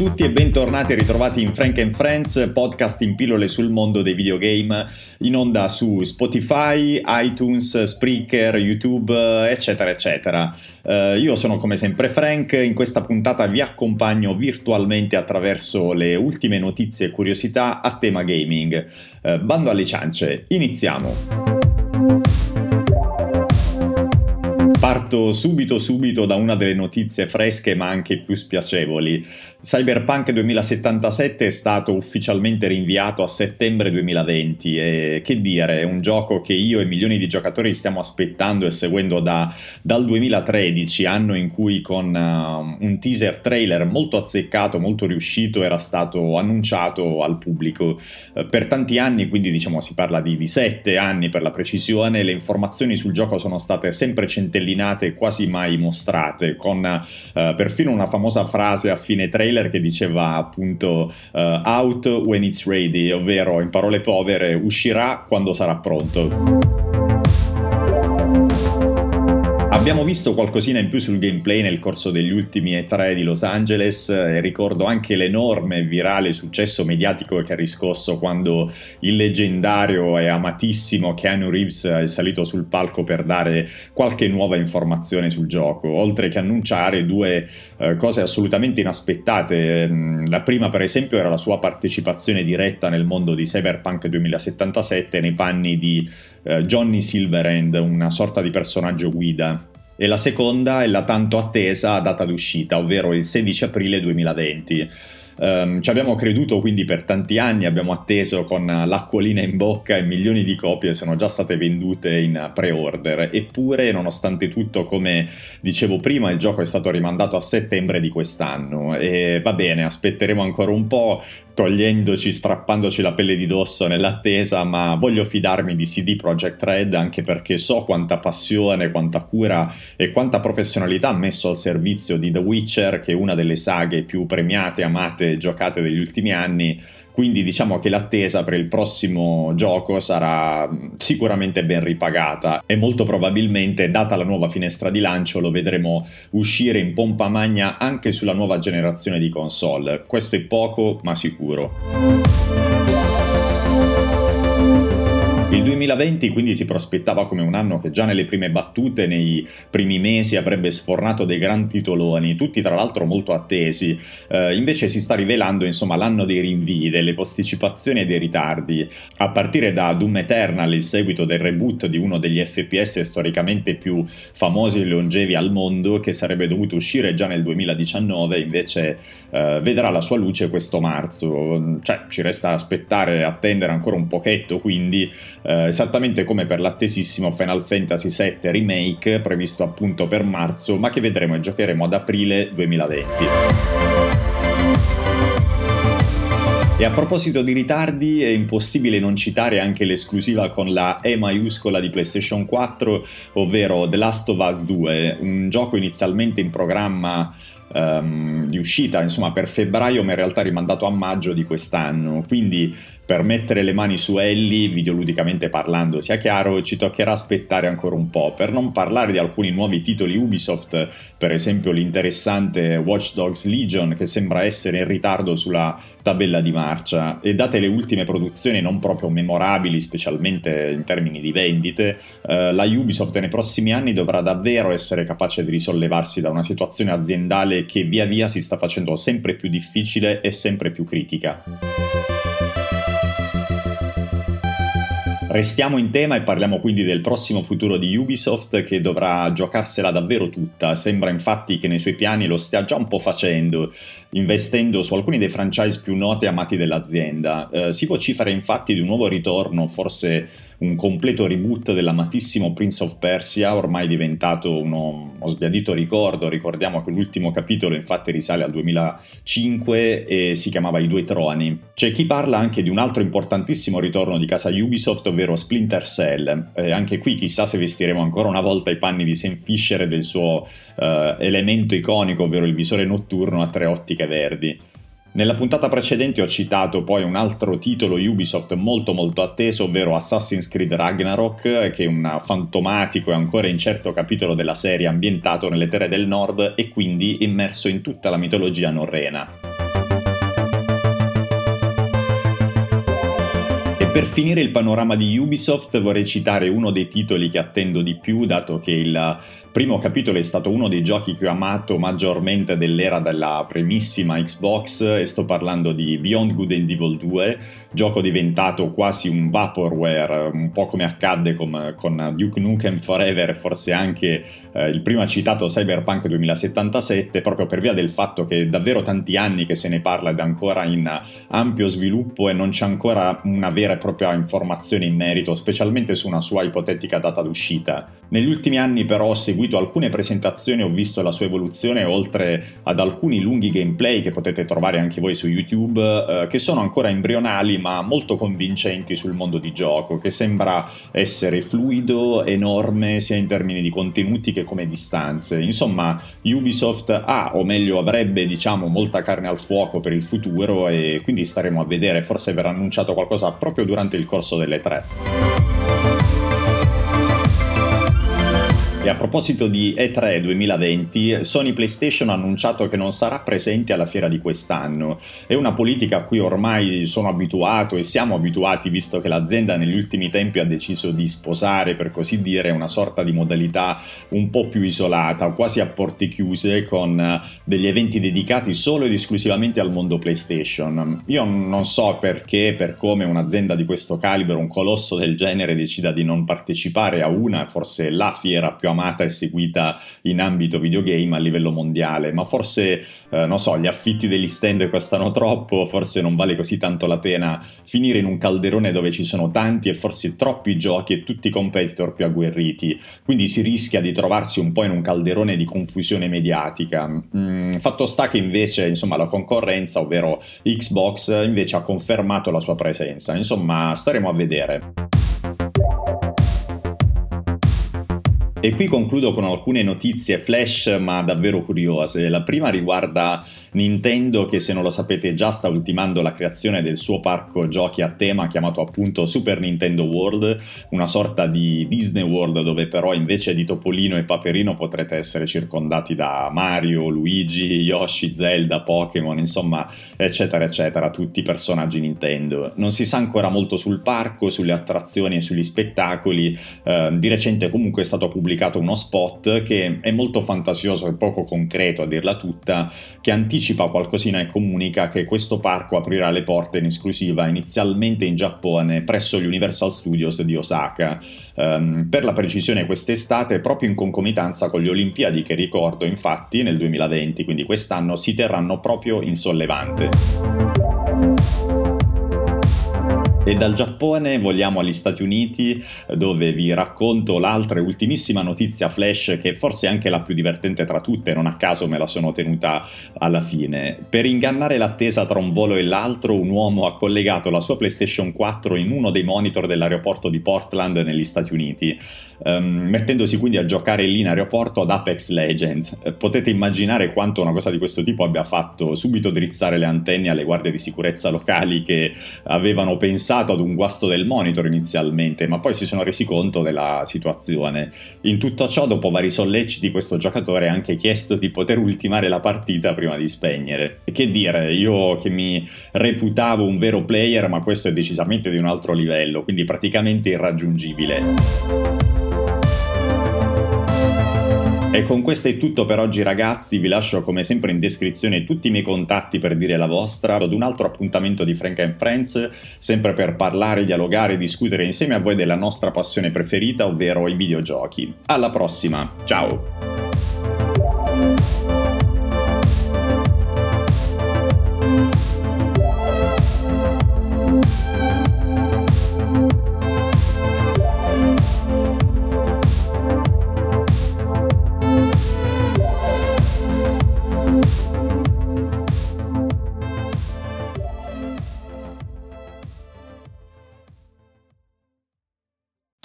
Tutti e bentornati e ritrovati in Frank Friends, podcast in pillole sul mondo dei videogame, in onda su Spotify, iTunes, Spreaker, YouTube, eccetera, eccetera. Uh, io sono come sempre Frank, in questa puntata vi accompagno virtualmente attraverso le ultime notizie e curiosità a tema gaming. Uh, bando alle ciance, iniziamo! Parto subito subito da una delle notizie fresche ma anche più spiacevoli. Cyberpunk 2077 è stato ufficialmente rinviato a settembre 2020 e che dire, è un gioco che io e milioni di giocatori stiamo aspettando e seguendo da, dal 2013, anno in cui con uh, un teaser trailer molto azzeccato, molto riuscito, era stato annunciato al pubblico. Uh, per tanti anni, quindi diciamo si parla di, di sette anni per la precisione, le informazioni sul gioco sono state sempre centellinate e quasi mai mostrate, con uh, perfino una famosa frase a fine trailer che diceva appunto uh, out when it's ready, ovvero in parole povere uscirà quando sarà pronto. Abbiamo visto qualcosina in più sul gameplay nel corso degli ultimi E3 di Los Angeles e ricordo anche l'enorme virale successo mediatico che ha riscosso quando il leggendario e amatissimo Keanu Reeves è salito sul palco per dare qualche nuova informazione sul gioco, oltre che annunciare due eh, cose assolutamente inaspettate. Mm, la prima per esempio era la sua partecipazione diretta nel mondo di Cyberpunk 2077 nei panni di eh, Johnny Silverhand, una sorta di personaggio guida e la seconda è la tanto attesa data d'uscita, ovvero il 16 aprile 2020. Um, ci abbiamo creduto quindi per tanti anni, abbiamo atteso con l'acquolina in bocca e milioni di copie sono già state vendute in pre-order. Eppure, nonostante tutto, come dicevo prima, il gioco è stato rimandato a settembre di quest'anno. E va bene, aspetteremo ancora un po' togliendoci, strappandoci la pelle di dosso nell'attesa, ma voglio fidarmi di CD Projekt Red anche perché so quanta passione, quanta cura e quanta professionalità ha messo al servizio di The Witcher, che è una delle saghe più premiate, amate giocate degli ultimi anni, quindi diciamo che l'attesa per il prossimo gioco sarà sicuramente ben ripagata e molto probabilmente, data la nuova finestra di lancio, lo vedremo uscire in pompa magna anche sulla nuova generazione di console. Questo è poco ma sicuro. Il 2020 quindi si prospettava come un anno che già nelle prime battute, nei primi mesi, avrebbe sfornato dei gran titoloni, tutti tra l'altro molto attesi. Eh, invece si sta rivelando insomma l'anno dei rinvii, delle posticipazioni e dei ritardi. A partire da Doom Eternal, il seguito del reboot di uno degli FPS storicamente più famosi e longevi al mondo, che sarebbe dovuto uscire già nel 2019, invece eh, vedrà la sua luce questo marzo. Cioè, ci resta aspettare e attendere ancora un pochetto, quindi eh, esattamente come per l'attesissimo Final Fantasy VII Remake previsto appunto per marzo, ma che vedremo e giocheremo ad aprile 2020. E a proposito di ritardi, è impossibile non citare anche l'esclusiva con la E maiuscola di PlayStation 4, ovvero The Last of Us 2, un gioco inizialmente in programma um, di uscita, insomma, per febbraio, ma in realtà rimandato a maggio di quest'anno. Quindi per mettere le mani su Ellie, videoludicamente parlando, sia chiaro, ci toccherà aspettare ancora un po', per non parlare di alcuni nuovi titoli Ubisoft, per esempio l'interessante Watch Dogs Legion che sembra essere in ritardo sulla tabella di marcia e date le ultime produzioni non proprio memorabili, specialmente in termini di vendite, eh, la Ubisoft nei prossimi anni dovrà davvero essere capace di risollevarsi da una situazione aziendale che via via si sta facendo sempre più difficile e sempre più critica. Restiamo in tema e parliamo quindi del prossimo futuro di Ubisoft che dovrà giocarsela davvero tutta. Sembra infatti che nei suoi piani lo stia già un po' facendo, investendo su alcuni dei franchise più noti e amati dell'azienda. Eh, si vocifera infatti di un nuovo ritorno, forse un completo reboot dell'amatissimo Prince of Persia, ormai diventato uno, uno sbiadito ricordo. Ricordiamo che l'ultimo capitolo infatti risale al 2005 e si chiamava I due troni. C'è chi parla anche di un altro importantissimo ritorno di casa Ubisoft, ovvero Splinter Cell. E anche qui chissà se vestiremo ancora una volta i panni di Sam Fisher e del suo uh, elemento iconico, ovvero il visore notturno a tre ottiche verdi. Nella puntata precedente ho citato poi un altro titolo Ubisoft molto molto atteso, ovvero Assassin's Creed Ragnarok, che è un fantomatico e ancora incerto capitolo della serie ambientato nelle terre del nord e quindi immerso in tutta la mitologia norrena. Per finire il panorama di Ubisoft vorrei citare uno dei titoli che attendo di più, dato che il primo capitolo è stato uno dei giochi che ho amato maggiormente dell'era della primissima Xbox e sto parlando di Beyond Good and Evil 2, gioco diventato quasi un vaporware, un po' come accadde con, con Duke Nukem Forever forse anche eh, il prima citato Cyberpunk 2077, proprio per via del fatto che è davvero tanti anni che se ne parla ed è ancora in ampio sviluppo e non c'è ancora una vera e propria informazione in merito, specialmente su una sua ipotetica data d'uscita. Negli ultimi anni però ho seguito alcune presentazioni, ho visto la sua evoluzione oltre ad alcuni lunghi gameplay che potete trovare anche voi su YouTube, eh, che sono ancora embrionali ma molto convincenti sul mondo di gioco, che sembra essere fluido, enorme sia in termini di contenuti che come distanze. Insomma, Ubisoft ha, o meglio avrebbe, diciamo, molta carne al fuoco per il futuro e quindi staremo a vedere, forse verrà annunciato qualcosa proprio durante il corso delle tre. E a proposito di E3 2020, Sony PlayStation ha annunciato che non sarà presente alla fiera di quest'anno. È una politica a cui ormai sono abituato e siamo abituati visto che l'azienda negli ultimi tempi ha deciso di sposare, per così dire, una sorta di modalità un po' più isolata, quasi a porte chiuse, con degli eventi dedicati solo ed esclusivamente al mondo PlayStation. Io non so perché, per come un'azienda di questo calibro, un colosso del genere, decida di non partecipare a una, forse la fiera più amata e seguita in ambito videogame a livello mondiale, ma forse, eh, non so, gli affitti degli stand costano troppo, forse non vale così tanto la pena finire in un calderone dove ci sono tanti e forse troppi giochi e tutti i competitor più agguerriti, quindi si rischia di trovarsi un po' in un calderone di confusione mediatica. Mm, fatto sta che invece, insomma, la concorrenza, ovvero Xbox, invece ha confermato la sua presenza, insomma, staremo a vedere. E qui concludo con alcune notizie flash ma davvero curiose. La prima riguarda Nintendo che se non lo sapete già sta ultimando la creazione del suo parco giochi a tema chiamato appunto Super Nintendo World, una sorta di Disney World dove però invece di Topolino e Paperino potrete essere circondati da Mario, Luigi, Yoshi, Zelda, Pokémon, insomma eccetera eccetera, tutti personaggi Nintendo. Non si sa ancora molto sul parco, sulle attrazioni e sugli spettacoli, eh, di recente comunque è stato pubblicato pubblicato uno spot che è molto fantasioso e poco concreto a dirla tutta, che anticipa qualcosina e comunica che questo parco aprirà le porte in esclusiva inizialmente in Giappone presso gli Universal Studios di Osaka. Um, per la precisione quest'estate, proprio in concomitanza con le Olimpiadi che ricordo infatti nel 2020, quindi quest'anno, si terranno proprio in Sollevante. E dal Giappone vogliamo agli Stati Uniti dove vi racconto l'altra e ultimissima notizia flash che forse è anche la più divertente tra tutte, non a caso me la sono tenuta alla fine. Per ingannare l'attesa tra un volo e l'altro un uomo ha collegato la sua PlayStation 4 in uno dei monitor dell'aeroporto di Portland negli Stati Uniti um, mettendosi quindi a giocare lì in aeroporto ad Apex Legends. Potete immaginare quanto una cosa di questo tipo abbia fatto subito drizzare le antenne alle guardie di sicurezza locali che avevano pensato ad un guasto del monitor inizialmente, ma poi si sono resi conto della situazione. In tutto ciò, dopo vari solleciti, questo giocatore ha anche chiesto di poter ultimare la partita prima di spegnere. E che dire, io che mi reputavo un vero player, ma questo è decisamente di un altro livello, quindi praticamente irraggiungibile. E con questo è tutto per oggi ragazzi, vi lascio come sempre in descrizione tutti i miei contatti per dire la vostra, ad un altro appuntamento di Frank and Friends, sempre per parlare, dialogare discutere insieme a voi della nostra passione preferita, ovvero i videogiochi. Alla prossima, ciao!